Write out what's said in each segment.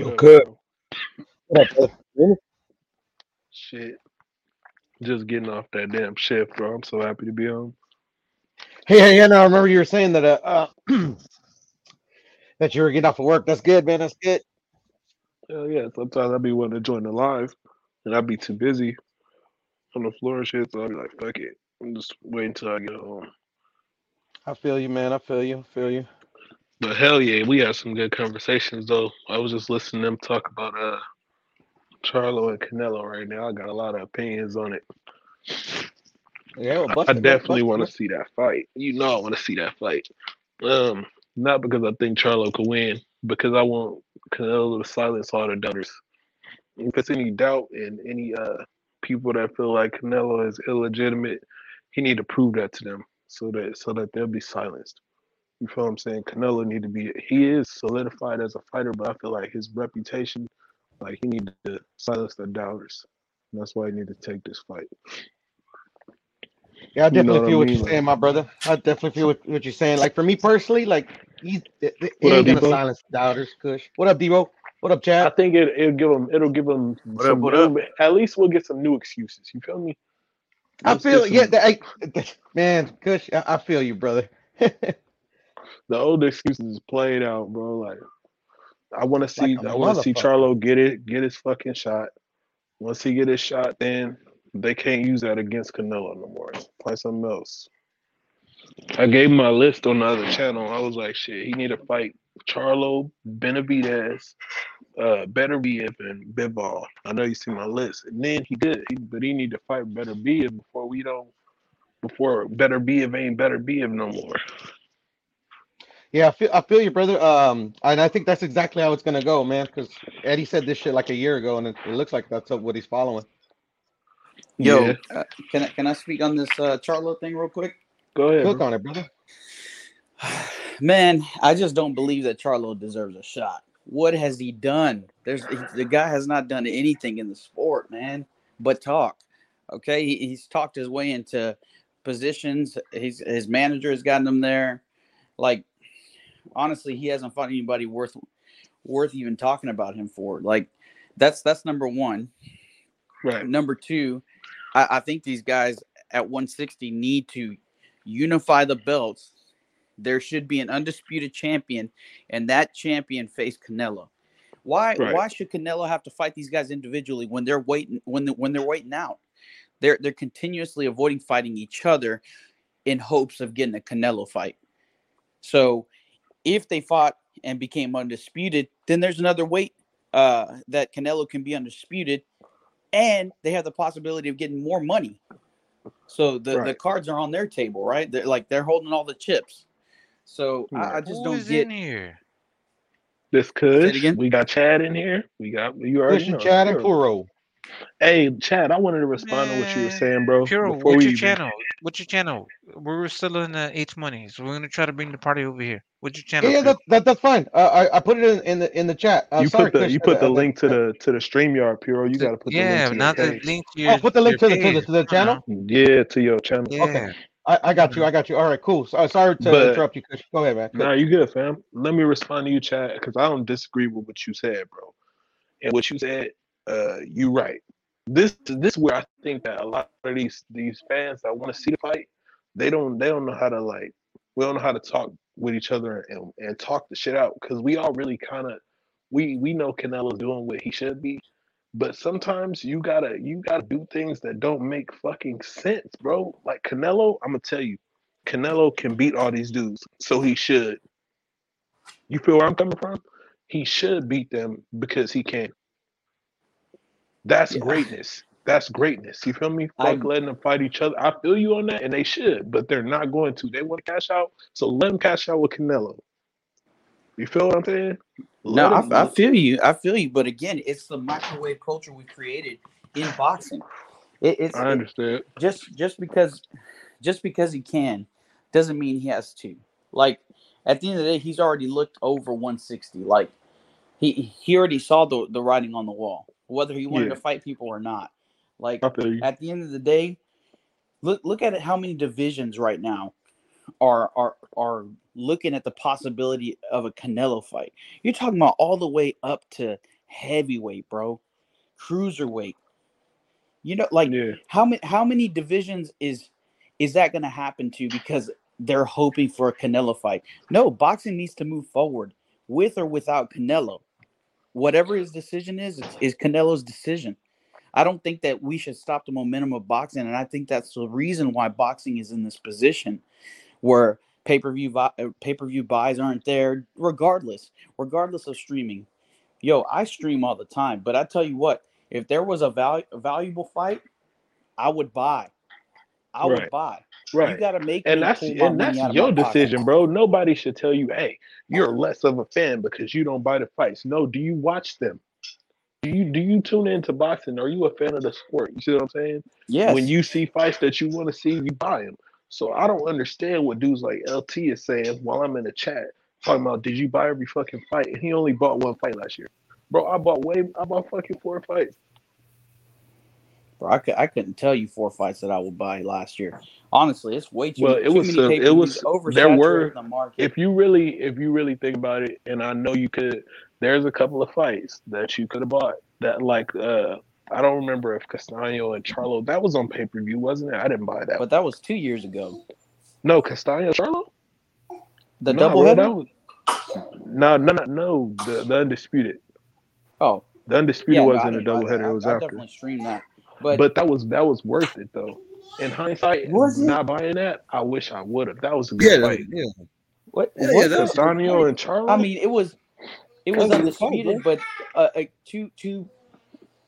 Up, good? What up? Shit. Just getting off that damn shift, bro. I'm so happy to be home. Hey, hey, yeah, no, I remember you were saying that uh, uh that you were getting off of work. That's good, man. That's good. Hell yeah. Sometimes I'd be wanting to join the live and I'd be too busy on the floor and shit. So I'd be like, fuck it. I'm just waiting until I get home. I feel you, man. I feel you. I feel you. But hell yeah, we had some good conversations though. I was just listening to them talk about uh Charlo and Canelo right now. I got a lot of opinions on it. Yeah, well, I, I definitely want to see that fight. You know I want to see that fight. Um, not because I think Charlo could win, because I want Canelo to silence all the doubters. If there's any doubt in any uh people that feel like Canelo is illegitimate, he need to prove that to them so that so that they'll be silenced. You feel what I'm saying? Canelo need to be he is solidified as a fighter, but I feel like his reputation, like he need to silence the doubters. And that's why he need to take this fight. Yeah, I You know definitely what I feel what you're saying, my brother. I definitely feel what, what you're saying. Like for me personally, like he's he what up, ain't gonna Debo? silence doubters. Kush. What up, Debo? What up, Chad? I think it it'll give him it'll give him What up? What up? at least we'll get some new excuses. You feel me? I Let's get feel yeah, some that, I, man, Kush. I, I feel you, brother. the old excuses is played out, bro. Like I want to like see a I want to see. Charlo get it get his fucking shot. Once he get his shot, then they can't use that against Canelo no more. Find something else. I gave my list on the other channel. I was like, shit, he need to fight Charlo, Benavidez, uh, Beterbiev, and Bivol. I know you see my list. And then he did, he, but he need to fight Better Beterbiev before we don't, before Better Beterbiev ain't Better Beterbiev no more. Yeah, I feel I feel you, brother. Um, and I think that's exactly how it's gonna go, man. Because Eddie said this shit like a year ago, and it, it looks like that's what he's following. Yo, Yeah, uh, can I can I speak on this uh, Charlo thing real quick? go ahead, Cook bro. on it, brother. Man, I just don't believe that Charlo deserves a shot. What has he done? There's the guy has not done anything in the sport, man, but talk. Okay, he, he's talked his way into positions. He's his manager has gotten him there. Like honestly, he hasn't fought anybody worth worth even talking about him for. Like that's that's number one. Right. Number two, I, I think these guys at 160 need to unify the belts. There should be an undisputed champion, and that champion face Canelo. Why? Right. Why should Canelo have to fight these guys individually when they're waiting when the, when they're waiting out? They're they're continuously avoiding fighting each other in hopes of getting a Canelo fight. So if they fought and became undisputed, then there's another weight uh, that Canelo can be undisputed, and they have the possibility of getting more money. So the, the cards are on their table, right? They're like they're holding all the chips. So I, I just Who don't is get. in here? This Say it Kush. again. We got Chad in here. We got you already Kush and know. Chad and Puro. Puro. Hey, Chad, I wanted to respond to what you were saying, bro. Puro, what's we your even channel? What's your channel? We're still in the H money, so we're gonna try to bring the party over here. What's your Yeah, channel, yeah, Puro? that, that that's fine. Uh, I I put it in, in the in the chat. Uh, you sorry, put the Kush. you Uh, put the uh, link to uh, the to the StreamYard, Puro. You The- got to put the link yeah, to your not the page. link to oh, put the link to the to the to the Come on channel. Yeah, to your channel. now. Okay, I, I got you. I got you. All right, cool. So, sorry to But interrupt you, Kush. Go ahead, man. no, Cook. you good, fam. Let me respond to you, Chad, because I don't disagree with what you said, bro. And what you said, uh, you right. This this is where I think that a lot of these these fans that want to see the fight, they don't they don't know how to like we don't know how to talk with each other and and talk the shit out because we all really kind of we we know Canelo's doing what he should be, but sometimes you gotta you gotta do things that don't make fucking sense, bro. Like Canelo, I'm gonna tell you, Canelo can beat all these dudes, so he should. You feel where I'm coming from? He should beat them because he can. That's Yeah, greatness. That's greatness. You feel me? I letting them fight each other. I feel you on that, and they should, but they're not going to. They want to cash out, so let them cash out with Canelo. You feel what I'm saying? no, I. I feel you. I feel you. But again, it's the microwave culture we created in boxing. It, it's I it, understand. just just because just because he can doesn't mean he has to. Like at the end of the day, he's already looked over 160. Like he he already saw the the writing on the wall, whether he wanted Yeah, to fight people or not. Like I feel you. at the end of the day, look look at it, how many divisions right now are are are looking at the possibility of a Canelo fight. You're talking about all the way up to heavyweight, bro, cruiserweight. You know, like Yeah. how many how many divisions is is that going to happen to because they're hoping for a Canelo fight? No, boxing needs to move forward with or without Canelo. Whatever his decision is, is- is Canelo's decision. I don't think that we should stop the momentum of boxing, and I think that's the reason why boxing is in this position where pay per view uh, pay per view buys aren't there, regardless, regardless of streaming. Yo, I stream all the time, but I tell you what, if there was a, val- a valuable fight, I would buy. I would buy. Right. You got to make And that's and that's your pocket. decision, bro. Nobody should tell you, hey, you're less of a fan because you don't buy the fights. No, do you watch them? Do you do you tune into boxing? Are you a fan of the sport? You see what I'm saying? Yes. When you see fights that you want to see, you buy them. So I don't understand what dudes like LT is saying while I'm in the chat talking about did you buy every fucking fight? And he only bought one fight last year. Bro, I bought way I bought fucking four fights. Bro, I, I couldn't tell you four fights that I would buy last year. Honestly, it's way too. Well, it too was many some- it was- there were- the market. if you really if you really think about it and i know you could there's a couple of fights that you could have bought that like uh i don't remember if castano and charlo that was on pay-per-view wasn't it i didn't buy that but that was two years ago. no castano charlo The no, double header. no no no no the, the undisputed oh, the undisputed yeah, wasn't a didn't double header I, it was I after definitely streamed that, but, but that was that was worth it though in hindsight Was it? not buying that i wish i would have that was a good Yeah, fight yeah. what? Yeah, what yeah, that was a and charlo I mean, it was it was That was a good fight, undisputed, but uh, uh, two two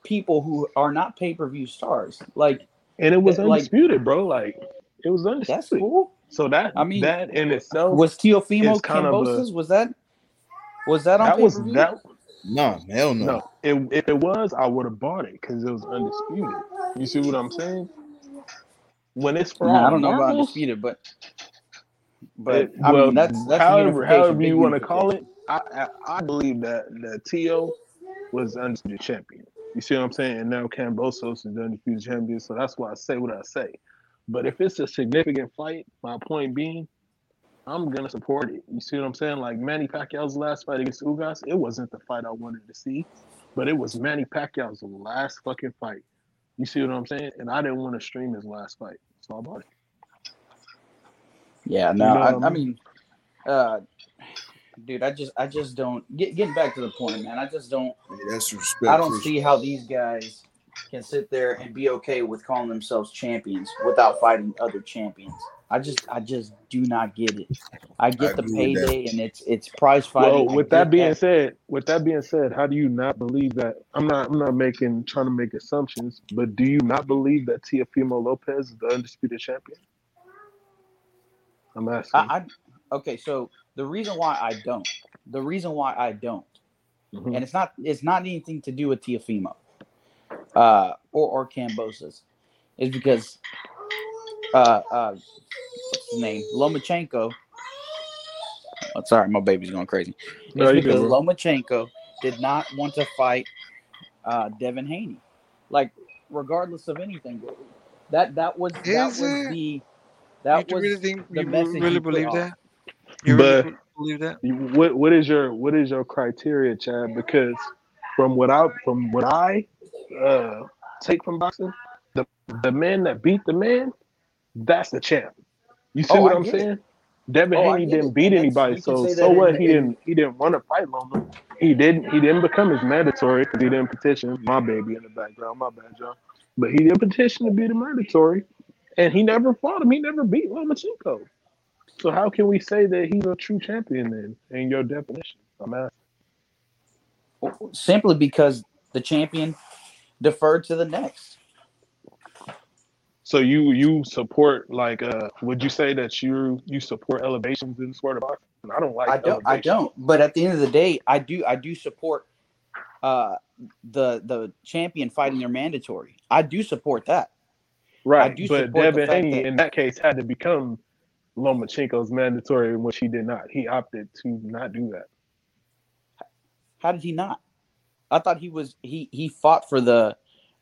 people who are not pay per view stars. Like and it was like- undisputed bro like it was undisputed that's cool. So that I mean, that in itself Was Teofimo it's kind of a- Kambosos? Was that was that on that pay-per-view? that No, hell no. no. It, if it was, I would have bought it because it was undisputed. You see what I'm saying? When it's for Nah, I don't know about marbles, undisputed, but but it- I well, mean that's that's however unification, however you want to call it. I, I I believe that that To was undisputed champion. You see what I'm saying? And now Kambosos is the undisputed champion. So that's why I say what I say. But if it's a significant fight, my point being, I'm gonna support it. You see what I'm saying? Like Manny Pacquiao's last fight against Ugas, it wasn't the fight I wanted to see, but it was Manny Pacquiao's last fucking fight. You see what I'm saying? And I didn't want to stream his last fight, so I bought it. Yeah, You no, know I, what I I mean, uh, dude, I just, I just don't get getting back to the point, man. I just don't, Yeah, that's respect. I don't see how these guys can sit there and be okay with calling themselves champions without fighting other champions. I just, I just do not get it. I get I the agree with that. payday and it's, it's prize fighting. Well, with that being said, with that being said, how do you not believe that? I'm not. I'm not making trying to make assumptions, but do you not believe that Teofimo Lopez is the undisputed champion? I'm asking. I, I, okay, so the reason why I don't, the reason why I don't, Mhm. and it's not, it's not anything to do with Teofimo, uh, or or Kambosos, is because, uh, uh, what's his name, Lomachenko. Oh, sorry, my baby's going crazy. It's No, you good, because. Lomachenko did not want to fight uh, Devin Haney, like regardless of anything. That that was that Is was it? the that you was really think the you message really believe that? You But- really believe that? What what is your what is your criteria, Chad? Because from what I from what I uh, take from boxing, the the man that beat the man, that's the champ. You see Oh, what I I'm get it. saying? Devin Oh, Haney didn't it. beat that's- anybody, so so what? in- he in- didn't he didn't want to fight Loma. He didn't he didn't become his mandatory because he didn't petition. My baby in the background, my bad, y'all. But he didn't petition to be the mandatory, and he never fought him. He never beat Lomachenko. So how can we say that he's a true champion then? In your definition, I'm asking. simply because the champion deferred to the next. So you you support like uh would you say that you you support elevations in of boxing? I don't like I don't. I don't. But at the end of the day, I do. I do support uh, the the champion fighting their mandatory. I do support that. Right. I do but Devin Haney that- in that case had to become Lomachenko's mandatory, which he did not. He opted to not do that. How did he not? I thought he was. He he fought for the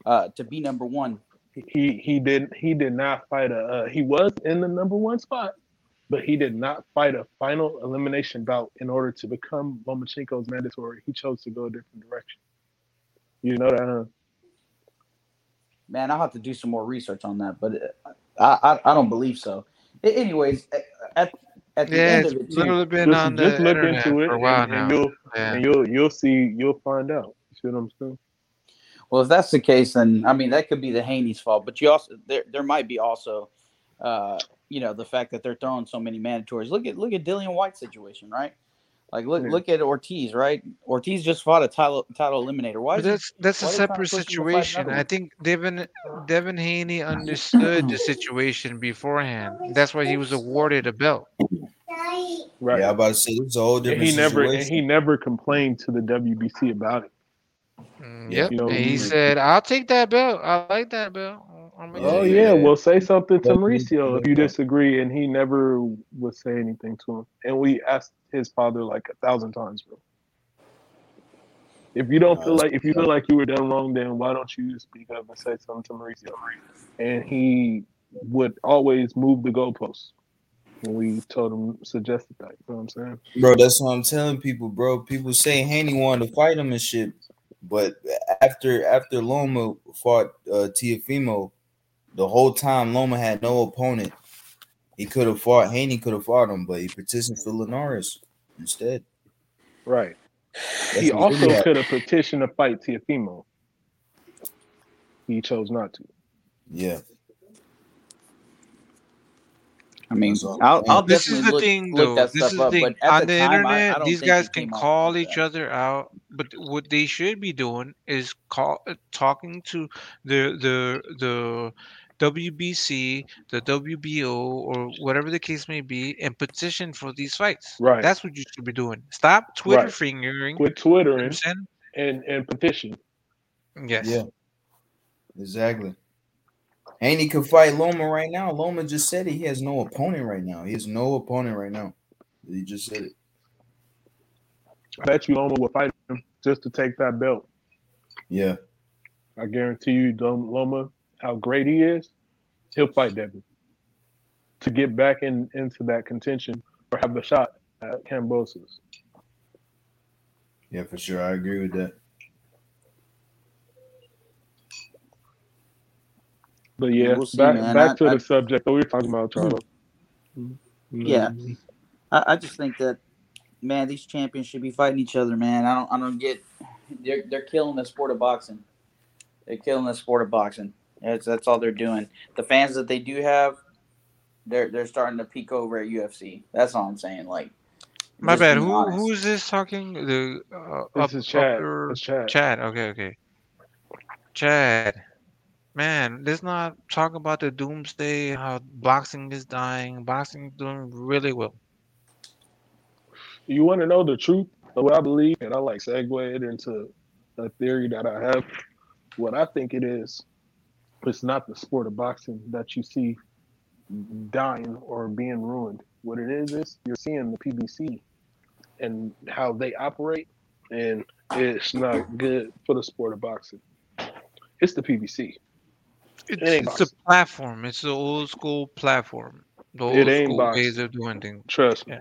uh, to be number one. He he did he did not fight a uh, he was in the number one spot, but he did not fight a final elimination bout in order to become Lomachenko's mandatory. He chose to go a different direction. You know that, huh? Man, I'll have to do some more research on that, but uh, I I, I don't believe so. Anyways, at at the Yeah, end of it, too, literally been Just, on the just look internet into it, for a while and, now. and you'll Yeah. and you'll you'll see you'll find out. You see what I'm saying? Well, if that's the case, then I mean that could be the Haney's fault. But you also there there might be also, uh, you know, the fact that they're throwing so many mandatories. Look at look at Dillian Whyte's situation, right? Like look Yeah. look at Ortiz, right? Ortiz just fought a title title eliminator. Why? But Is he, that's that's a why they trying to separate push him to fight situation. I think Devin Devin Haney understood the situation beforehand. That's why he was awarded a belt. Right. Yeah, I'm about to say this is a whole and different he never and he never complained to the WBC about it. Mm, Yeah. Yep. You know, he he- said, "I'll take that belt. I like that belt. I'll Oh yeah, yeah. well say something to Mauricio if you disagree, and he never would say anything to him. And we asked his father like a thousand times, bro. If you don't feel like if you feel like you were done wrong, then why don't you speak up and say something to Mauricio? And he would always move the goalposts when we told him suggested that. You know what I'm saying? Bro, that's what I'm telling people, bro. People say Haney wanted to fight him and shit, but after after Loma fought uh, Teofimo, the whole time Loma had no opponent. He could have fought Haney, could have fought him, but he petitioned for Linares instead. Right. That's he also could have petitioned to fight Teofimo. He chose not to. Yeah, I mean, That's all. I'll, I'll This is the look, thing, look though. This is the up. thing. But On the, the time, I, I internet, these guys can call each that. other out, but what they should be doing is call uh, talking to the the the WBC, the WBO, or whatever the case may be, and petition for these fights. Right. That's what you should be doing. Stop Twitter Right. fingering. Quit Twittering Understand? and, and petition. Yes. yeah, exactly. Haney could fight Loma right now. Loma just said it. He has no opponent right now. He has no opponent right now. He just said it. I bet you Loma will fight him just to take that belt. Yeah, I guarantee you, Loma, how great he is, he'll fight Devin to get back in into that contention or have a shot at Kambosos. yeah, for sure. I agree with that. But yeah, We'll see, back man. back I- to I- the subject that we were talking about, Charlie. Yeah. I, I just think that man, these champions should be fighting each other, man. I don't I don't get they're they're killing the sport of boxing. They're killing the sport of boxing. That's that's all they're doing. The fans that they do have, they're they're starting to peek over at UFC. That's all I'm saying. Like My bad. Who honest. who is this talking? The uh, This up, is Chad. upper- It's Chad. Chad. Okay, okay. Chad. Man, let's not talk about the doomsday, how boxing is dying. Boxing is doing really well. You want to know the truth of what I believe, and I like segue it into a theory that I have. What I think it is, it's not the sport of boxing that you see dying or being ruined. What it is is you're seeing the PBC and how they operate, and it's not good for the sport of boxing. It's the PBC. It's, ain't it's a platform. It's the old school platform. The old It ain't school boxing. ways of doing things. Trust me.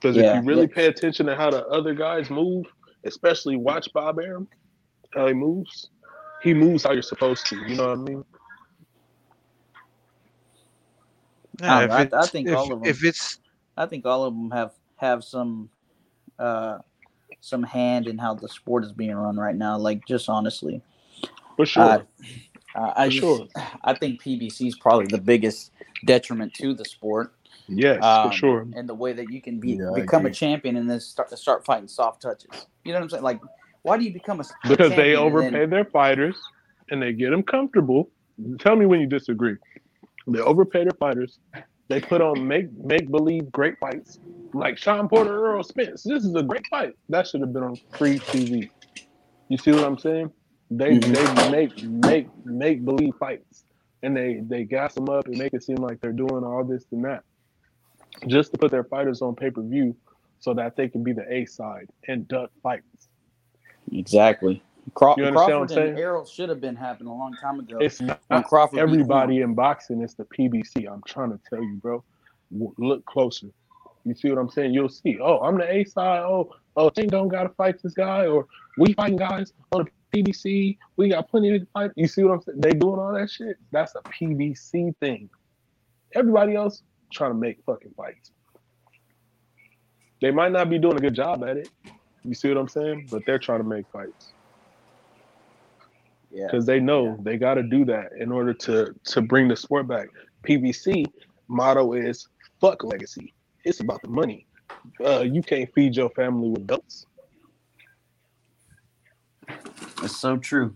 Because Yeah, if you really yeah. pay attention to how the other guys move, especially watch Bob Arum, how he moves, he moves how you're supposed to. You know what I mean? Yeah, I know, I- I think if, all of them. if them- it's I think all of them have have some uh some hand in how the sport is being run right now. Like just honestly, For sure. Uh, uh, I For just, sure. I think PBC is probably the biggest detriment to the sport. yes, um, for sure. And the way that you can be Yeah, become a champion and then start start fighting soft touches. You know what I'm saying? Like, why do you become a Because they overpay then- their fighters and they get them comfortable. Tell me when you disagree. They overpay their fighters. They put on make make believe great fights like Shawn Porter, Errol Spence. This is a great fight. That should have been on free TV. You see what I'm saying? They Mhm. they make make make believe fights, and they they gas them up and make it seem like they're doing all this and that, just to put their fighters on pay per view, so that they can be the A side and duck fights. exactly. Craw- You understand what I'm Crawford and saying? Errol should have been happening a long time ago. It's not Crawford everybody in boxing. It's the PBC. I'm trying to tell you, bro. look closer. You see what I'm saying? You'll see. Oh, I'm the A side. Oh, oh, Tank don't gotta fight this guy, or we fighting guys on the PBC. We got plenty of fight. You see what I'm saying? They doing all that shit. That's a PBC thing. Everybody else trying to make fucking fights. They might not be doing a good job at it. You see what I'm saying? But they're trying to make fights Yeah. because they know Yeah. they got to do that in order to to bring the sport back. PBC motto is "fuck legacy." It's about the money. Uh, you can't feed your family with belts. That's so true.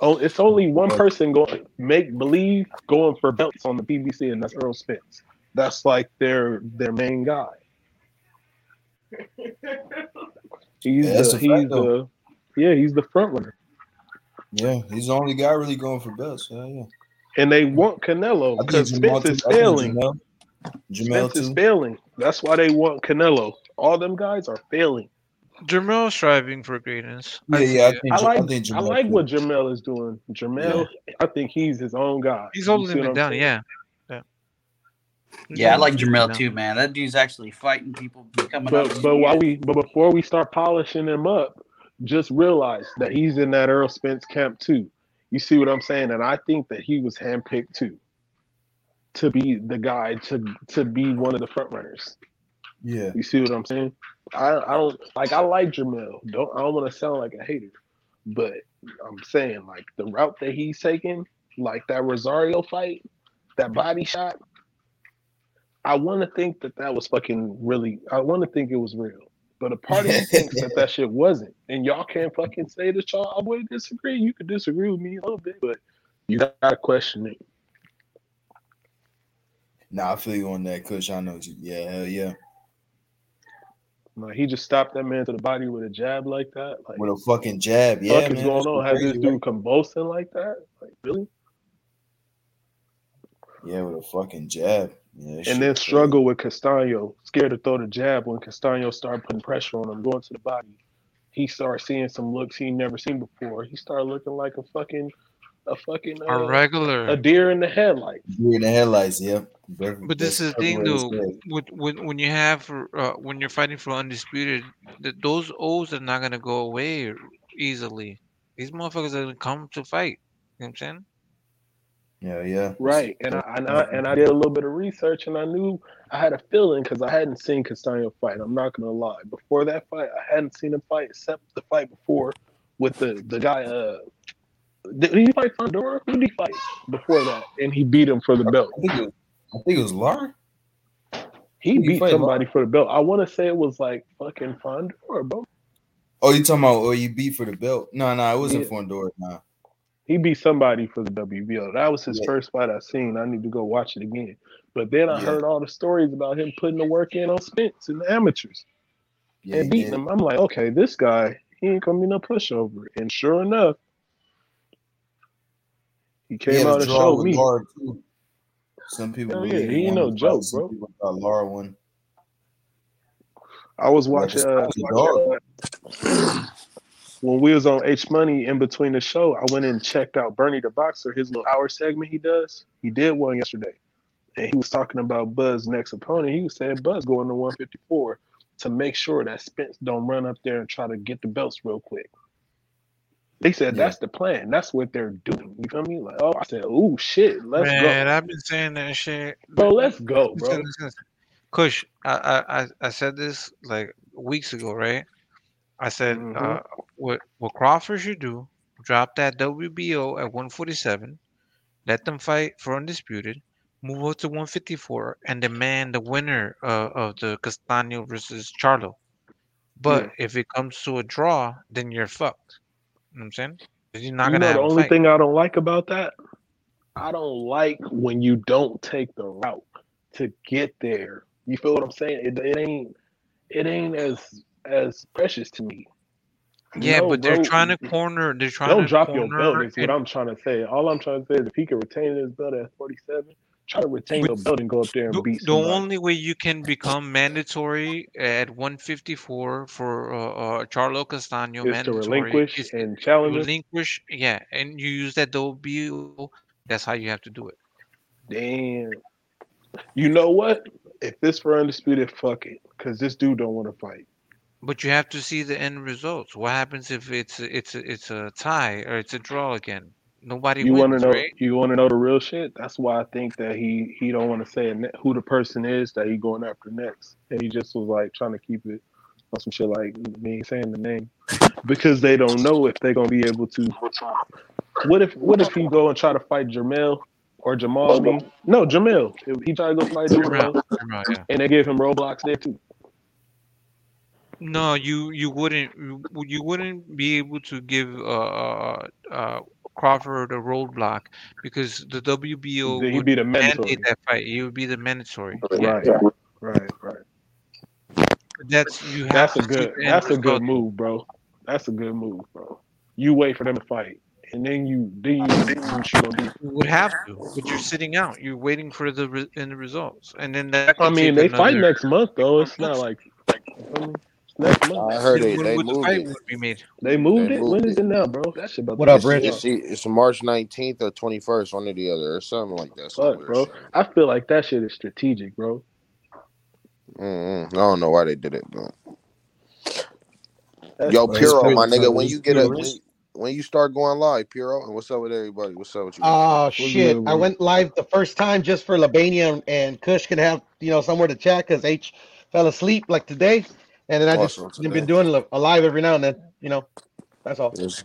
Oh, it's only one person going make believe going for belts on the PBC, and that's Errol Spence. That's like their their main guy. He's Yeah, the, he's the yeah he's the front runner, Yeah, he's the only guy really going for belts. Yeah, yeah. and they want Canelo because Jamal Spence is too. I think failing. Jamel, Jamel Spence is failing. That's why they want Canelo. All them guys are failing. Jamel striving for greatness. Yeah, I yeah. I think, I like I think I like too. what Jamel is doing. Jamel, I think he's his own guy. He's You holding see it down. Yeah. Yeah. He's Yeah, I like it Jamel too, man. That dude's actually fighting people coming up. But but while we but before we start polishing him up, just realize that he's in that Errol Spence camp too. You see what I'm saying? And I think that he was handpicked too to be the guy to to be one of the front runners. Yeah, You see what I'm saying? I I don't like I like Jamel. Don't I don't want to sound like a hater, but I'm saying like the route that he's taking, like that Rosario fight, that body shot. I want to think that that was fucking really. I want to think it was real, but a part of me thinks that that shit wasn't. And y'all can't fucking say that y'all. I would disagree. You could disagree with me a little bit, but you gotta question it. nah, I feel you on that, Kush. I know you. Yeah, hell yeah. Like he just stopped that man to the body with a jab like that. Like With a fucking jab. Yeah, man. is going on? Has this dude convulsing like that? Like really? Yeah, with a fucking jab. Yeah, and then struggle with Castano, scared to throw the jab when Castano started putting pressure on him, going to the body. He started seeing some looks he never seen before. He started looking like a fucking, a fucking, A uh, regular. a deer in the headlight. Deer in the headlights. Yep. Perfect. But this is That's the thing, perfect though. way to say it. With, when when you have uh, when you're fighting for undisputed, th- those O's are not gonna go away easily. These motherfuckers are gonna come to fight. You know what I'm saying? Yeah, yeah. Right. And I, and I and I did a little bit of research and I knew I had a feeling because I hadn't seen Castano fight. I'm not gonna lie. Before that fight, I hadn't seen him fight except the fight before with the the guy. Uh, did he fight Fondora? Who did he fight before that? And he beat him for the belt. I think it was, I think it was Lar. He beat somebody for the belt. I want to say it was like fucking Fondor, bro. Oh, you talking about? Oh, you beat for the belt? No, no, it wasn't Yeah. Fondora. Nah. He beat somebody for the WBO. That was his Yeah. first fight I seen. I need to go watch it again. But then I Yeah. heard all the stories about him putting the work in on Spence and the amateurs Yeah, and beating him. I'm like, okay, this guy, he ain't gonna be no pushover. And sure enough, he He came had out and showed me. Lar too. Some people yeah, he ain't no joke, bro. Lar won. I was watching uh, Spence is when we was on H Money in between the show, I went and checked out Bernie the Boxer, his little hour segment he does. He did one yesterday. And he was talking about Bud's next opponent. He was saying Bud's going to 154 to make sure that Spence don't run up there and try to get the belts real quick. They said Yeah. that's the plan. That's what they're doing. You feel me? Like, oh, I said, oh shit, let's Man, go, I've been saying that shit. bro. Let's go, bro. Kush, I, I, I- said this like weeks ago, right? I said Mhm. uh, what what Crawford should do: drop that WBO at 147, let them fight for undisputed, move up to 154, and demand the winner uh, of the Castano versus Charlo. But if it comes to a draw, then you're fucked. You know what I'm saying? You're not you gonna know the only thing I don't like about that? I don't like when you don't take the route to get there. You feel what I'm saying? It, it ain't it ain't as as precious to me. yeah, No, but they're bro, trying to corner. They're trying Don't to drop your belt. Is what I'm trying to say. All I'm trying to say is if he can retain his belt at 47, try to retain your belt and go up there and The, beat the only way you can become mandatory at 154 for uh, uh, Charlo Castano is to relinquish is and challenge relinquish, yeah, and you use that WBO. That's how you have to do it. Damn. You know what? if this for undisputed, fuck it, because this dude don't want to fight. But you have to see the end results. What happens if it's it's it's a tie or it's a draw again? Nobody You want to know? right? You want to know the real shit? That's why I think that he he don't want to say who the person is that he going after next, and he just was like trying to keep it on some shit like me saying the name because they don't know if they're gonna be able to. What if what if he go and try to fight Jamel or Jamal? No, Jamel. He try to go fight Jamel, Jamal, yeah. and they give him roadblocks there too. No, you you wouldn't you you wouldn't be able to give uh, uh, uh, Crawford a roadblock because the WBO he'd would be the mandate that fight. He would be the mandatory. Yeah. Right, right, right. That's you have That's a good. That's a good move, bro. That's a good move, bro. You wait for them to fight, and then you then you then you? You would have to, but you're sitting out. You're waiting for the re- end results, and then that. I mean, they fight next month though. It's not like you feel me? It's next month. I heard it. when They would the moved it. would be made? They moved They it. moved When is it. it now, bro? That shit about What to up, be Rich? It's, it's March 19th or 21st, one or the other, or something like that. some Fuck, bro. shit. I feel like that shit is strategic, bro. Mm-mm. I don't know why they did it, but That's yo, Bro, it's Puro, my nigga, when you get good, up, when, when you start going live, Puro, and what's up with everybody? What's up with you? Oh good, shit! I went live the first time just for Labania and, and Kush could have you know somewhere to chat because H fell asleep like today, and then I just Awesome been doing li- a live every now and then. You know, that's all. It's,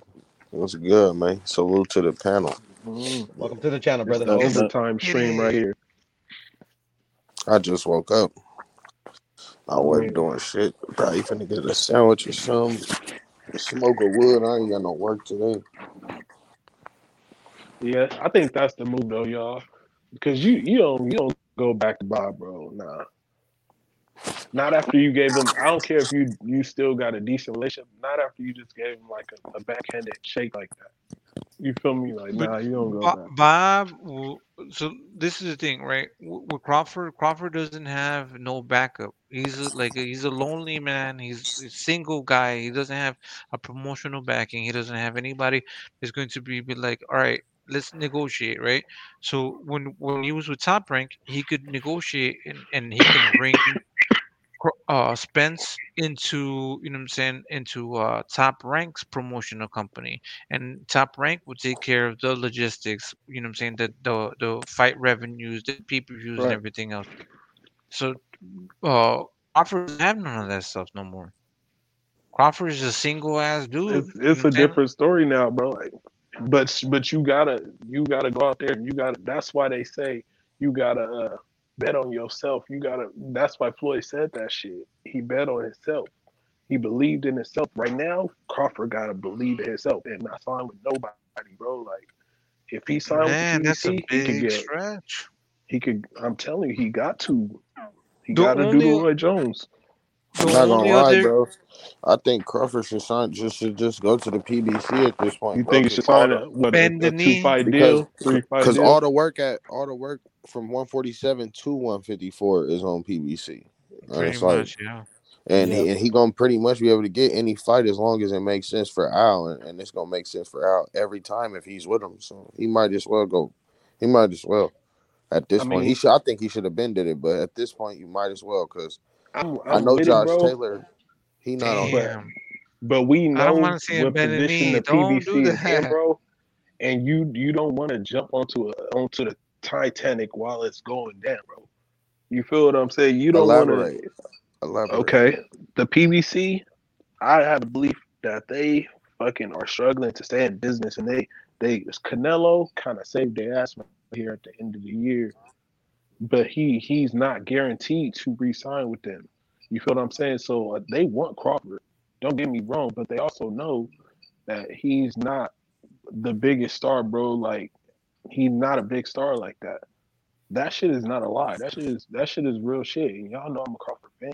it's good, man. Salute to the panel. Mm, Welcome to the channel, brother. it's brother. the overtime stream right here. I just woke up. I wasn't doing shit. Probably finna get a sandwich or something. Smoke a wood. I ain't got no work today. Yeah, I think that's the move though, y'all. Because you you don't you don't go back to Bob, bro. Nah. Not after you gave him. I don't care if you you still got a decent relationship. Not after you just gave him like a, a backhanded shake like that. You feel me? Like But nah, you don't go Bo- back. Bob, so this is the thing, right? With Crawford, Crawford doesn't have no backup. He's a, like he's a lonely man. He's a single guy. He doesn't have a promotional backing. He doesn't have anybody that's going to be, be like, all right, let's negotiate, right? So when when he was with Top Rank, he could negotiate and, and he can bring uh Spence into you know what I'm saying into uh top ranks promotional company and top rank would take care of the logistics you know what I'm saying the the, the fight revenues the pay-per-views and everything else so uh Crawford doesn't have none of that stuff no more Crawford is a single ass dude It's it's a different story now, bro. Like, but but you gotta you gotta go out there and you gotta. That's why they say you gotta uh, bet on yourself. You gotta. That's why Floyd said that shit. He bet on himself. He believed in himself. Right now, Crawford gotta believe in himself and not sign with nobody, bro. Like if he signed man with that's a the PBC, he could get. stretch He could. I'm telling you, he got to. He The got to do only- the Roy Jones. the I'm not gonna lie, other bro. I think Crawford should sign just should just go to the PBC at this point. You bro, think he 'cause should all sign a what a, Bend the a knee. two fight because deal, because all the work at all the work from 147 to 154 is on PBC. And uh, pretty it's like much yeah and he, and he gonna pretty much be able to get any fight as long as it makes sense for Al, and, and it's gonna make sense for Al every time if he's with him. So he might as well go. He might as well. At this I point, mean- he should. I think he should have been did it, but at this point, you might as well because I'm, I I'm know Josh it. Taylor. He not on. damn But we I know don't wanna see him what bending position the Don't do PBC is in, bro. And you you don't want to jump onto a, onto the Titanic while it's going down, bro. You feel what I'm saying? You don't want to. Okay, the PBC, I have a belief that they fucking are struggling to stay in business, and they they Canelo kind of saved their ass here at the end of the year, but he he's not guaranteed to re-sign with them. You feel what I'm saying? So uh, they want Crawford. Don't get me wrong, but they also know that he's not the biggest star, bro. Like he's not a big star like that. That shit is not a lie. That shit is that shit is real shit. And y'all know I'm a Crawford fan,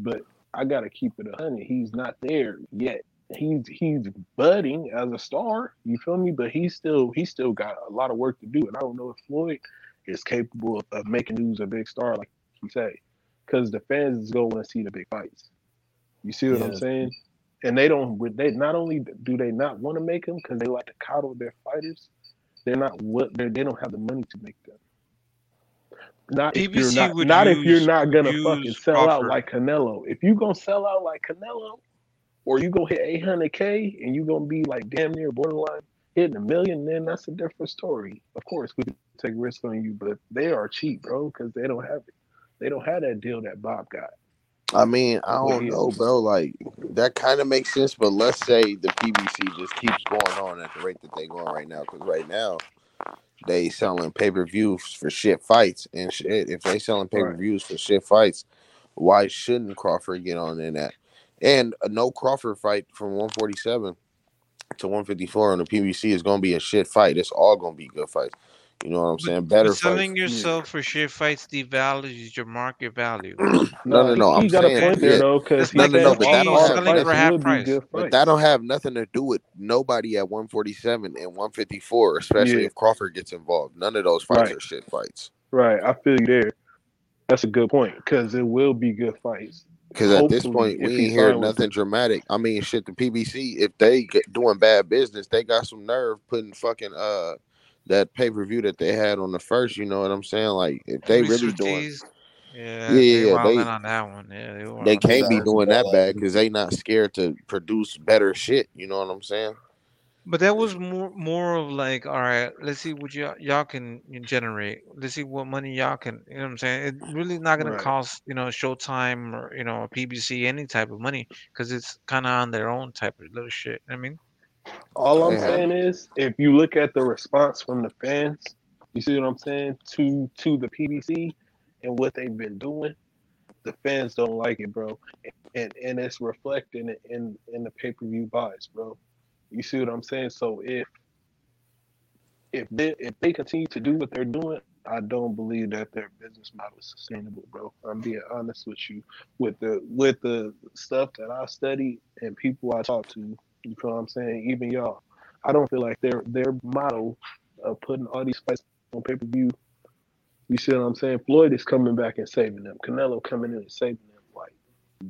but I gotta keep it a hundred. He's not there yet. He's he's budding as a star. You feel me? But he's still he's still got a lot of work to do. And I don't know if Floyd is capable of, of making news a big star like you say, because the fans is gonna want to see the big fights. You see what I'm saying? And they don't. They not only do they not want to make them because they like to coddle their fighters. They're not what they they don't have the money to make them. Not if you're not not if you're not gonna fucking sell out like Canelo. If you gonna sell out like Canelo, or you gonna hit 800k and you gonna be like damn near borderline hitting a million, then that's a different story. Of course, we can take risk on you, but they are cheap, bro, because they don't have it. They don't have that deal that Bob got. I mean, I don't know, bro. Like that kind of makes sense, but let's say the PBC just keeps going on at the rate that they going right now, because right now they selling pay per views for shit fights and shit. If they selling pay per views for shit fights, why shouldn't Crawford get on in that? And a no Crawford fight from 147 to 154 on the PBC is gonna be a shit fight. It's all gonna be good fights. You know what I'm saying? Better But selling fights. yourself for shit fights devalues your market value. No, no, no, He, I'm got saying, a point there though, because It's no, no, said but all that don't have- the but fights for half price. But that don't have nothing to do with nobody at 147 and 154, especially Yeah. if Crawford gets involved. None of those fights Right. are shit fights. Right, I feel you there. That's a good point because it will be good fights. Because at this point, we ain't hear signed with nothing them. dramatic. I mean, shit, the PBC, if they get doing bad business, they got some nerve putting fucking uh that pay per view that they had on the first. You know what I'm saying? Like, if they really doing, Yeah, Yeah, they yeah, yeah, wildin' they- on that one. Yeah, they, they can't be doing that bad because they not scared to produce better shit. You know what I'm saying? But that was more more of like, all right, let's see what y'all y'all can generate. Let's see what money y'all can. You know what I'm saying? It really not gonna Right. cost you know Showtime or you know a PBC any type of money because it's kind of on their own type of little shit. I mean, All I'm Yeah. saying is, if you look at the response from the fans, you see what I'm saying to to the PBC and what they've been doing, the fans don't like it, bro, and and it's reflecting in in the pay per view buys, bro. You see what I'm saying? So if if they if they continue to do what they're doing, I don't believe that their business model is sustainable, bro. I'm being honest with you. With the with the stuff that I study and people I talk to, you know what I'm saying? Even y'all, I don't feel like their their model of putting all these fights on pay per view. You see what I'm saying? Floyd is coming back and saving them. Canelo coming in and saving them. Like,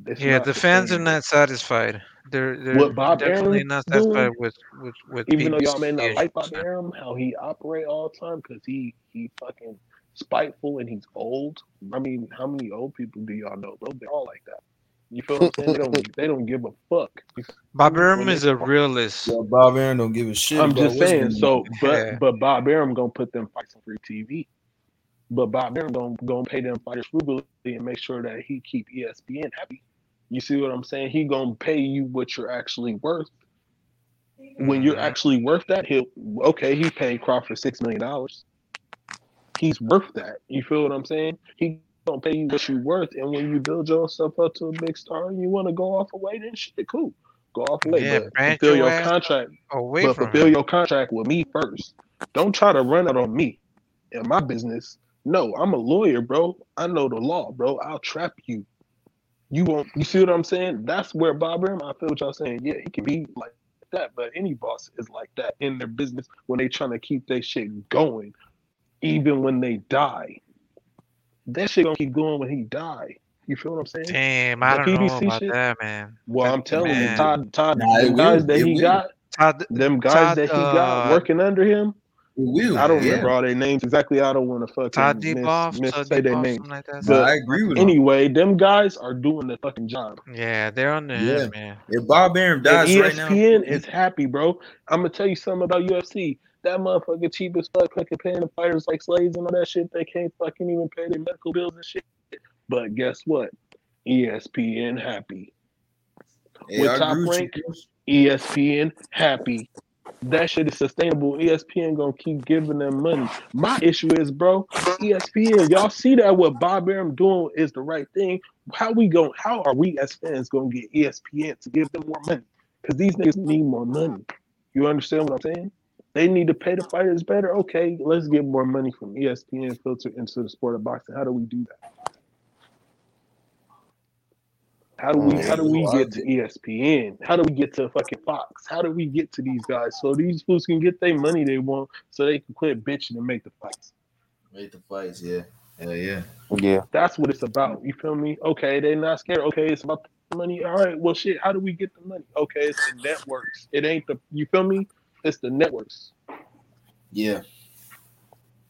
it's yeah, not the fans are not satisfied. They're they're What Bob definitely Arum not doing, satisfied with with with even though y'all may not like Bob. Arum, how he operate all the time because he he fucking spiteful and he's old. I mean, how many old people do y'all know, bro? They're all like that. You feel what I'm saying? They don't they don't give a fuck. Bob When Arum is a realist. Yeah, Bob Arum don't give a shit. I'm just saying. So, on. but Yeah. but Bob Arum gonna put them fights on free TV. But Bob Arum gonna gonna pay them fighters frugally and make sure that he keep ESPN happy. You see what I'm saying? He gonna pay you what you're actually worth. When you're Mhm. actually worth that, he'll okay. He paid Crawford six million dollars. He's worth that. You feel what I'm saying? He gonna pay you what you're worth, and when you build yourself up to a big star, and you want to go off away, then shit, cool. Go off away, Yeah, but fulfill your your contract away but fulfill him. your contract with me first. Don't try to run it on me in my business. No, I'm a lawyer, bro. I know the law, bro. I'll trap you. You won't. You see what I'm saying? That's where Bob Arum. I feel what y'all saying. Yeah, he can be like that, but any boss is like that in their business when they trying to keep their shit going, even when they die. That shit gonna keep going when he die. You feel what I'm saying? Damn, I The don't know about shit? that, man. Well, I'm That- telling you. Todd, Todd, Nah, it them guys will. that It he will. got, Todd, them guys Todd, that he got uh, working under him. It will. I don't yeah. remember all their names exactly. I don't want to fucking Todd miss, duBoef, miss Todd say their duBoef, names. like that. No, But I agree with him. Anyway, them guys are doing the fucking job. Yeah, they're under Yeah. him, man. If Bob Arum And dies right now, ESPN is happy, bro. I'm gonna tell you something about UFC. That motherfucker cheap as fuck, fucking paying the fighters like slaves and all that shit. They can't fucking even pay their medical bills and shit. But guess what? ESPN happy. hey, with I Top Rank, you. ESPN happy. That shit is sustainable. ESPN gonna keep giving them money. My issue is, bro, ESPN. Y'all see that what Bob Arum doing is the right thing. How we going How are we as fans gonna get ESPN to give them more money? Because these niggas need more money. You understand what I'm saying? They need to pay the fighters better. Okay, let's get more money from ESPN filter into the sport of boxing. How do we do that? How do we how do we get to ESPN? How do we get to fucking Fox? How do we get to these guys so these fools can get their money they want so they can quit bitching and make the fights? Make the fights, yeah. Hell yeah. Yeah. That's what it's about. You feel me? Okay, they're not scared. Okay, it's about the money. All right, well shit, how do we get the money? Okay, it's the networks. It ain't the you feel me? It's the networks. Yeah.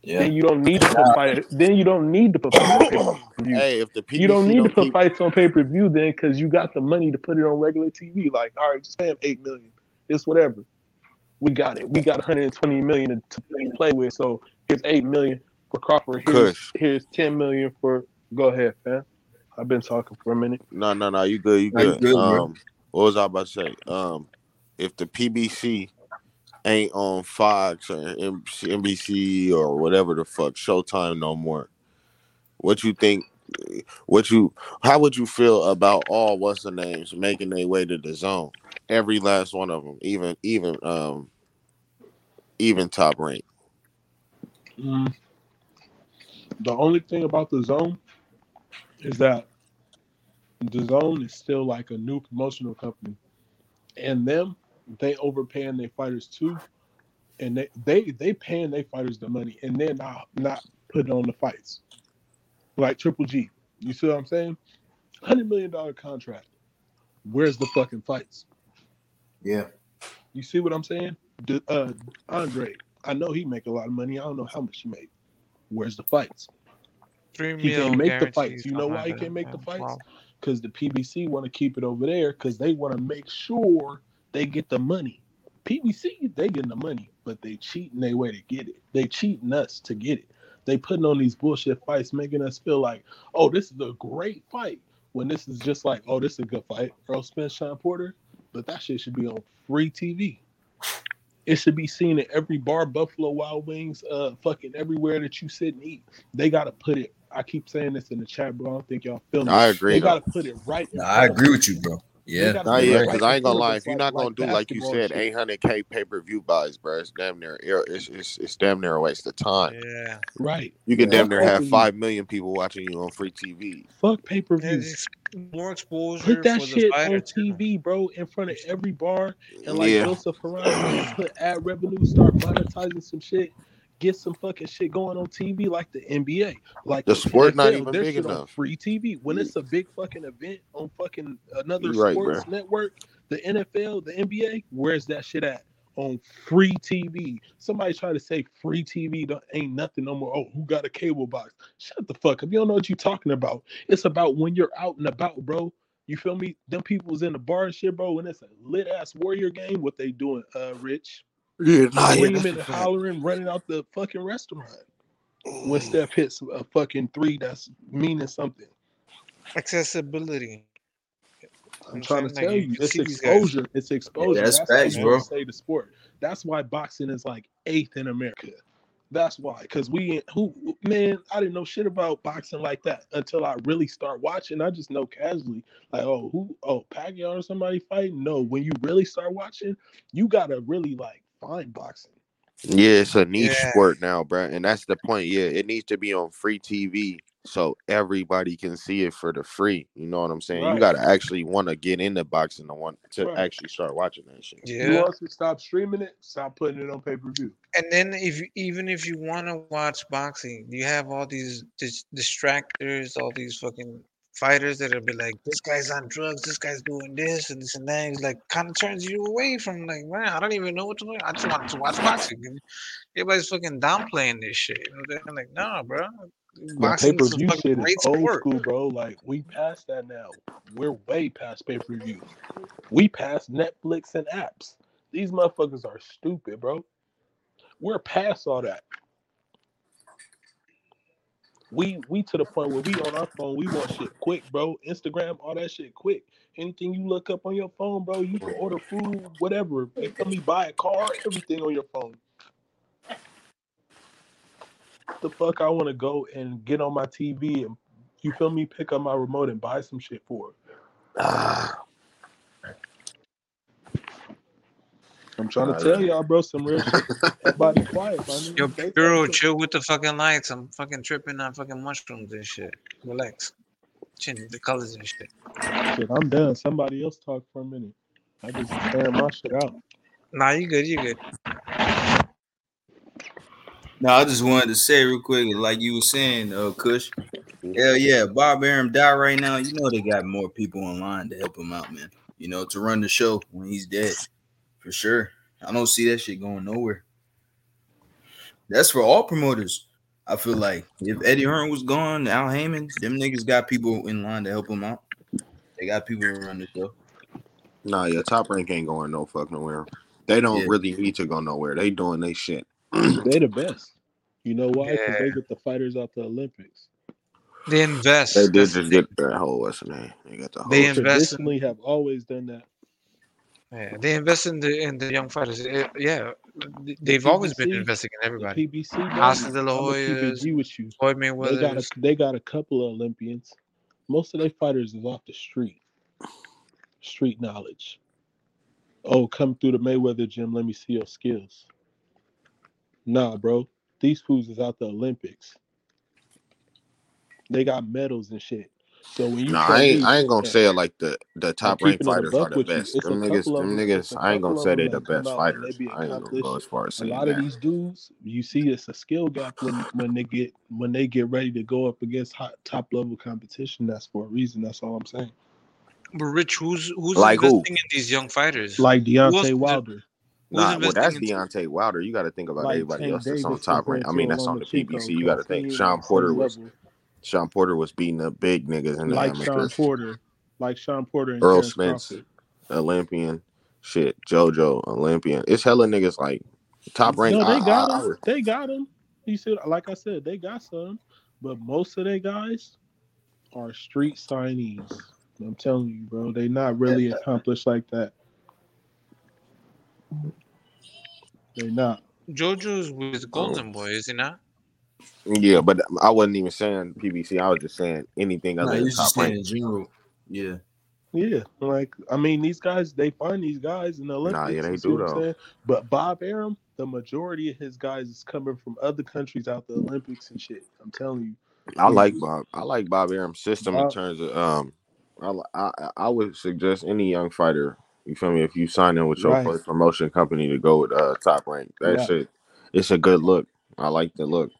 Yeah. Then you don't need to put fight. Then you don't need to put fights on pay-per-view. Hey, if the PBC You don't need to put keep- fights on pay per view then because you got the money to put it on regular TV. Like, all right, just pay him eight million. It's whatever. We got it. We got 120 million to, to play with. So here's eight million for Crawford. Here's, Kush. here's 10 million for. Go ahead, man. I've been talking for a minute. No, no, no. You good? You No, you good? good, um, what was I about to say? Um, if the PBC ain't on Fox or NBC or whatever the fuck Showtime no more, what you think? What you? How would you feel about all what's the names making their way to the zone? Every last one of them, even even um, even top rank. Mm. The only thing about the zone is that the zone is still like a new promotional company, and them they overpaying their fighters too, and they they they paying their fighters the money, and they're not not putting on the fights. Like Triple G, you see what I'm saying? Hundred million dollar contract. Where's the fucking fights? Yeah. You see what I'm saying? D- uh, Andre, I know he make a lot of money. I don't know how much he make. Where's the fights? Three He can't make the fights. You know why he can't make the fights? Because the PBC want to keep it over there because they want to make sure they get the money. PBC, they getting the money, but they cheating their way to get it. They cheating us to get it. They putting on these bullshit fights, making us feel like, oh, this is a great fight. When this is just like, oh, this is a good fight. Errol Spence, Shawn Porter. But that shit should be on free TV. It should be seen at every bar, Buffalo Wild Wings, uh, fucking everywhere that you sit and eat. They gotta put it. I keep saying this in the chat, bro. I don't think y'all feel me. I agree. They though. gotta put it right. in I agree with you, bro. They Yeah. gotta Nah, yeah, because I ain't gonna lie. If you're like- not gonna like do like you said, 800k pay per view buys, bro, it's damn near it's, it's it's damn near a waste of time. Yeah. right? You can Yeah. damn near have five million people watching you on free TV. Fuck pay per Yeah, view. it's more exposure Put that for the shit on. TV, bro, in front of every bar. And like Yeah, Joseph Ferrari, put ad revenue, start monetizing some shit, get some fucking shit going on TV like the NBA, like The sport not even their big on enough. free TV. When it's a big fucking event on fucking another You right, sports network, the NFL, the NBA, where's that shit at? On free TV. Somebody try to say free TV don't, ain't nothing no more. Oh, who got a cable box? Shut the fuck up. You don't know what you're talking about. It's about when you're out and about, bro. You feel me? Them people was in the bar and shit, bro. When it's a lit ass warrior game, what they doing, uh, Rich? Yeah, nah, yeah, Screaming that's and a fact. hollering, running out the fucking restaurant. When mm. Steph hits a fucking three, that's meaning something. Accessibility. I'm I'm trying to saying, like, tell you you, it's see guys. exposure. It's exposure. that's how facts, you bro. Say the sport. That's why boxing is like eighth in America. That's why, because we ain't- who man, I didn't know shit about boxing like that until I really start watching. I just know casually, like, oh, who, oh, Pacquiao or somebody fighting. No, when you really start watching, you gotta really like find boxing. Yeah, it's a niche Yeah. sport now, bro, and that's the point. Yeah, it needs to be on free TV so everybody can see it for the free. You know what I'm saying? You got to actually want to get into boxing to want to Right. actually start watching that shit. You Yeah. want to stop streaming it, stop putting it on pay per view. And then if you, even if you want to watch boxing, you have all these dis- distractors, all these fucking fighters that will be like, this guy's on drugs, this guy's doing this and this and that. It's like kind of turns you away from like, man, I don't even know what to do. I just want to watch boxing. Everybody's fucking downplaying this shit. You know, they're like, no, bro. The pay Boxing per is a view fucking shit great is old sport. school, bro. Like we passed that now. We're way past pay per view. We passed Netflix and apps. These motherfuckers are stupid, bro. We're past all that. We we to the point where we on our phone, we want shit quick, bro. Instagram, all that shit quick. Anything you look up on your phone, bro, you can order food, whatever. You feel me? Buy a car, everything on your phone. The fuck I want to go and get on my TV and you feel me? Pick up my remote and buy some shit for. Ah, I'm trying to tell y'all, bro, some real shit. Everybody quiet, my nigga. Yo, Say Bureau, chill with the fucking lights. I'm fucking tripping on fucking mushrooms and shit. Relax. Change the colors and shit. Shit, I'm done. Somebody else talk for a minute. I just tearing my shit out. Nah, you good, you good. No, I just wanted to say real quick, like you were saying, uh, Kush. Hell yeah, Bob Arum die right now. You know they got more people online to help him out, man. You know, to run the show when he's dead, for sure. I don't see that shit going nowhere. That's for all promoters. I feel like if Eddie Hearn was gone, Al Haymon, them niggas got people in line to help him out. They got people to run the show. Nah, yeah, top rank ain't going no fuck nowhere. They don't Yeah. really need to go nowhere. They doing they shit. They the best. You know why? Because they get the fighters out the Olympics. They invest. They did That's the just thing. get that whole what's the name? They got the whole They They invest traditionally have always done that. Yeah, they invest in the in the young fighters. Eh, Yeah, they've always been investing in The everybody. PBC, Oscar De La I'm gonna keep it Hoya's, with you. Floyd They got a they got a couple of Olympians. Most of their fighters is off the street, street knowledge. Oh, come through the Mayweather gym. Let me see your skills. Nah, bro. These fools is out the Olympics. They got medals and shit. So when you Nah, I ain't I ain't gonna say it like the the top ranked keeping it a fighters are the best. it's Them niggas, them them. niggas, It's a I ain't gonna say they're the best out and they fighters. I ain't gonna go as far as A saying lot of these dudes, you see, it's a skill gap when when they get when they get ready to go up against hot, top level competition. That's for a reason. That's all I'm saying. But Rich, who's who's Like who? investing in these young fighters? Like Who Deontay is Wilder, who's Nah, well, investing that's into? Deontay Wilder. You got to think about like everybody Tank else that's on Davis top rank. I mean, that's on the Lomachenko. PBC. You got to think. Shawn Porter was level. Shawn Porter was beating up big niggas in the Like Shawn amateurs. Porter, like Shawn Porter and Errol Spence, Olympian, shit, JoJo, Olympian. It's hella niggas like top rank. No, I, they got I, I him. would- They got him. You said, like I said, they got some, but most of their guys are street signees. I'm telling you, bro, they not really accomplished like that. They not. JoJo's with oh. Golden Boy, is he not? Yeah, but I wasn't even saying PBC. I was just saying anything Nah, other he than was just top saying in general. Yeah. Yeah, like I mean, these guys they find these guys in the Olympics. Nah, yeah, they do though. But Bob Arum, the majority of his guys is coming from other countries out the Olympics and shit. I'm telling you. I like Bob. I like Bob Arum's system in terms of um. I, I I would suggest any young fighter. You feel me? If you sign in with your Right. first promotion company to go with uh top rank, that Right. shit, it's a good look. I like the look.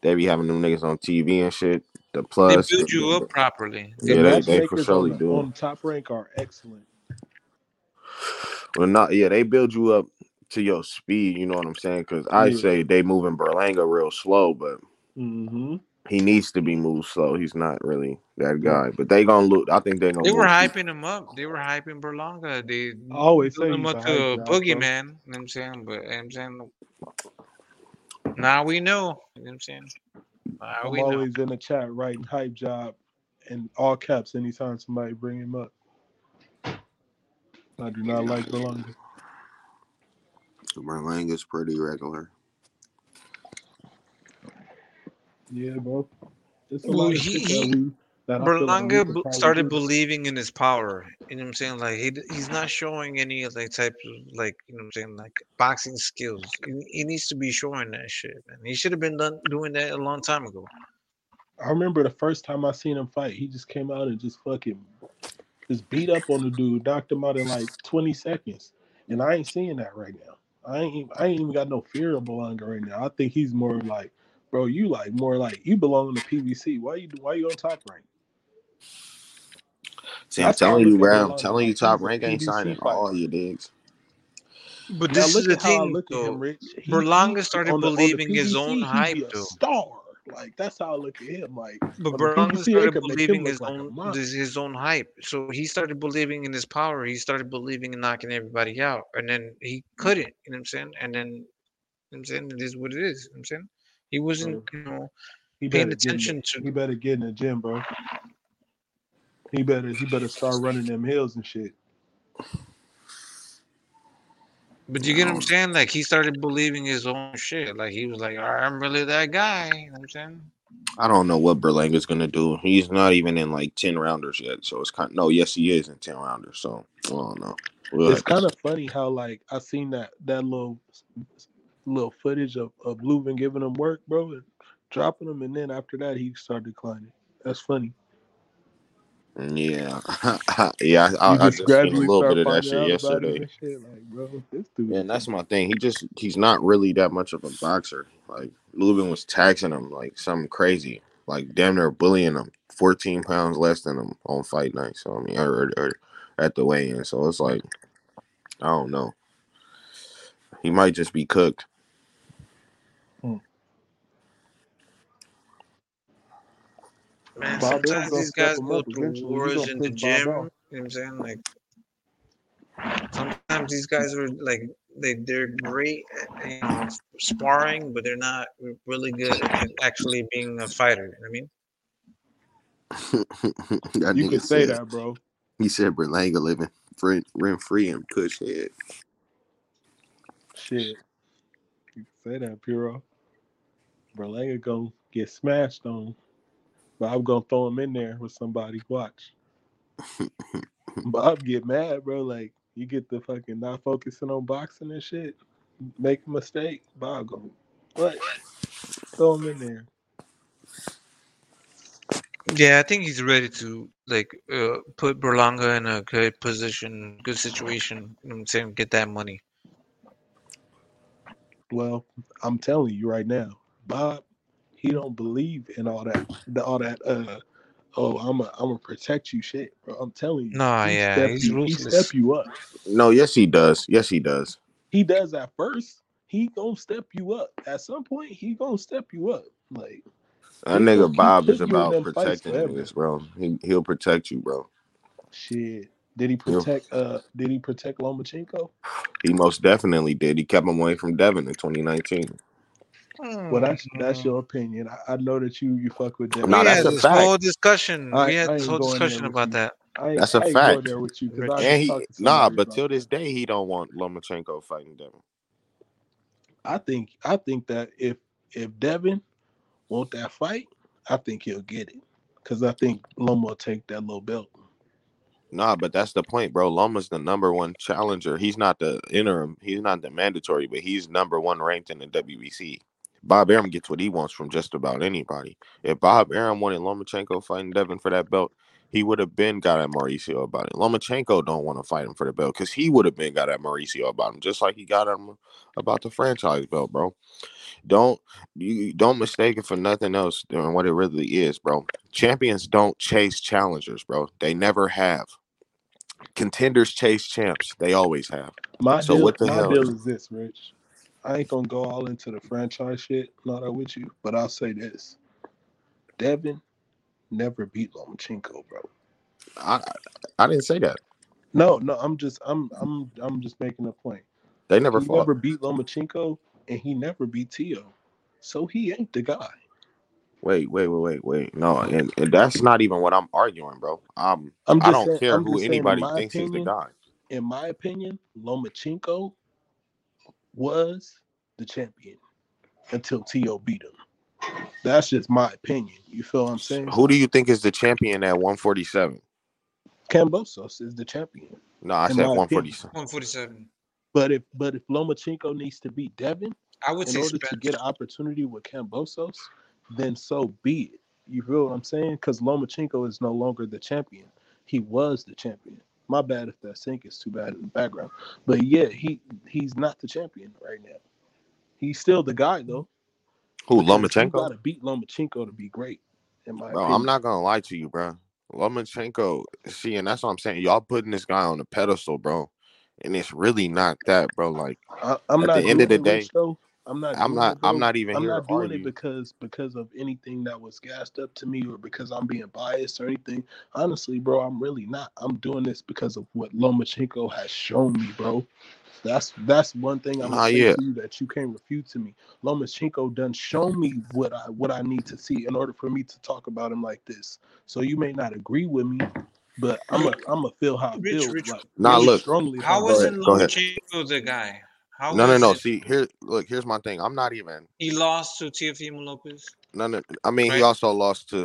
They be having them niggas on TV and shit. The plus. They build you the- up properly. The Yeah, they- they for matchmakers surely on, the, do. on top rank are excellent. well, not yeah, they build you up to your speed. You know what I'm saying? Because I Yeah. say they moving Berlanga real slow, but hmm he needs to be moved slow. He's not really that guy. But they gonna look. I think they gonna. They were move hyping him up. They were hyping Berlanga. They always say built him up to a hype job, boogeyman. You know what I'm saying? But you know what I'm saying now we know. You know what I'm saying? Now I'm we know. always in the chat writing hype job in all caps anytime somebody bring him up. I do not like Berlanga. Berlanga's pretty regular. Yeah, bro. There's a Well, lot of he- shit that we that I like Berlanga b- started believing in his power. You know what I'm saying? Like he he's not showing any of like type of like you know what I'm saying like boxing skills. He, he needs to be showing that shit, man. He should have been done doing that a long time ago. I remember the first time I seen him fight, he just came out and just fucking just beat up on the dude, knocked him out in like 20 seconds. And I ain't seeing that right now. I ain't even- I ain't even got no fear of Berlanga right now. I think he's more like, bro, you like more like you belong in the PBC. Why you why you on top rank? See, I'm That's telling you, look bro. I'm telling you, top rank ain't signing all your digs. But Now this is the at how I thing, look at him, though. Rich. He, Berlanga started on the, on the believing his own hype, though. star. Like that's how I look at him. Like But Berlanga PBC, started could make him believing his like own this, his own hype. So he started believing in his power. He started believing in knocking everybody out, and then he couldn't. You know what I'm saying? And then you know what I'm saying it is what it is. You know what I'm saying he wasn't, you know, He paying better get in attention to. he better get in the gym, bro. He better he better start running them hills and shit. But you get what I'm saying? Like he started believing his own shit. Like he was like, "All right, I'm really that guy. You know what I'm saying? I don't know what Berlanga's gonna do. He's not even in like ten rounders yet, so it's kind. Of, no, yes, he is in ten rounders. So I don't know. We'll It's have to kind of funny how like I seen that that little little footage of of Lubin giving him work, bro, and dropping him, and then after that he started declining. That's funny. Yeah, yeah. I, I, I just seen a little bit of that shit out about him yesterday. and shit. Like, bro. Yeah, and that's my thing. He just he's not really that much of a boxer. Like Lubin was taxing him like something crazy, like damn near bullying him. Fourteen pounds less than him on fight night. So I mean, or, or, or at the weigh-in. So it's like I don't know. He might just be cooked. Hmm. Man, Bob sometimes gonna these guys go through eventually. Wars in the piss Bob gym. You know what I'm saying? Like sometimes these guys are like they they're great at you know, sparring, but they're not really good at actually being a fighter. You know what I mean? that You nigga can say said that, bro. he said Berlanga living free, rent free in Kush head. Shit. You can say that, Puro. Berlanga gonna get smashed on. But I'm gonna throw him in there with somebody. Watch. Bob get mad, bro. Like you get the fucking not focusing on boxing and shit. Make a mistake. Bob go, what? Throw him in there. Yeah, I think he's ready to like uh, put Berlanga in a good position, good situation. You know I'm saying? Get that money. Well, I'm telling you right now, Bob, he don't believe in all that, the, all that. Uh, oh, I'm a, I'm gonna protect you, shit. Bro, I'm telling you, Nah, he yeah, step he's you, he step you up. No, yes he does. Yes he does. He does at first. He gonna step you up. At some point, he gonna step you up. Like That he gonna nigga Bob is putting you in about protecting forever. niggas, bro. He he'll protect you, bro. Shit. Did he He'll, protect? Uh, did he protect Lomachenko? he most definitely did. He kept him away from Devin in 2019. Well, that's that's Mhm. your opinion. I, I know that you you fuck with Devin. Nah, We that's had a this fact. whole discussion. I We had I this ain't whole going there discussion with about you. that. I ain't, That's a I ain't going fact. there with you I Rich. just And he talked to nah, somebody but about till this day he don't want Lomachenko fighting Devin. I think I think that if if Devin want that fight, I think he'll get it because I think Loma will take that little belt. Nah, but that's the point, bro. Loma's the number one challenger. He's not the interim. He's not the mandatory, but he's number one ranked in the WBC. Bob Arum gets what he wants from just about anybody. If Bob Arum wanted Lomachenko fighting Devin for that belt, he would have been got at Mauricio about it. Lomachenko don't want to fight him for the belt because he would have been got at Mauricio about him, just like he got him about the franchise belt, bro. Don't you don't mistake it for nothing else than what it really is, bro. Champions don't chase challengers, bro. They never have. Contenders chase champs. They always have. My So deal, what the my hell? deal is this, Rich. I ain't gonna go all into the franchise shit, not that with you, but I'll say this: Devin never beat Lomachenko, bro. I I didn't say that. No, no, I'm just, I'm, I'm, I'm just making a point. They never He fought. never beat Lomachenko, and he never beat Tio, so he ain't the guy. Wait, wait, wait, wait, wait. No, and, and that's not even what I'm arguing, bro. Um, I'm I don't saying. care I'm who just saying. In anybody thinks is the guy. in my opinion, Lomachenko was the champion until Tio beat him. That's just my opinion. You feel what I'm saying? Who do you think is the champion at 147? Kambosos is the champion, No, I said 147. 147. But if but if Lomachenko needs to beat Devin I would in say order to get an opportunity with Kambosos, then so be it. You feel what I'm saying? Because Lomachenko is no longer the champion. He was the champion. My bad if that sink is too bad in the background. But yeah, he he's not the champion right now. He's still the guy though. Who, Because you Lomachenko? gotta beat Lomachenko to be great, in my Bro, opinion. I'm not gonna lie to you, bro. Lomachenko, see, and that's what I'm saying. Y'all putting this guy on a pedestal, bro, and it's really not that, bro. Like I, I'm at not the end of the day, though. I'm not I'm doing not. it I'm not even I'm here not doing it because because of anything that was gassed up to me or because I'm being biased or anything. Honestly, bro, I'm really not. I'm doing this because of what Lomachenko has shown me, bro. That's that's one thing I'm Nah, gonna say yeah. to you that you can't refute to me. Lomachenko done show me what I what I need to see in order for me to talk about him like this. So you may not agree with me, but I'm a I'm a feel how I Rich, feel Rich, like Nah, really look. strongly how how wasn't ahead. Go ahead. Lomachenko the guy? How No, no, no. it? See, here, look. Here's my thing. I'm not even. He lost to Teofimo Lopez, None. Of, I mean, he also lost to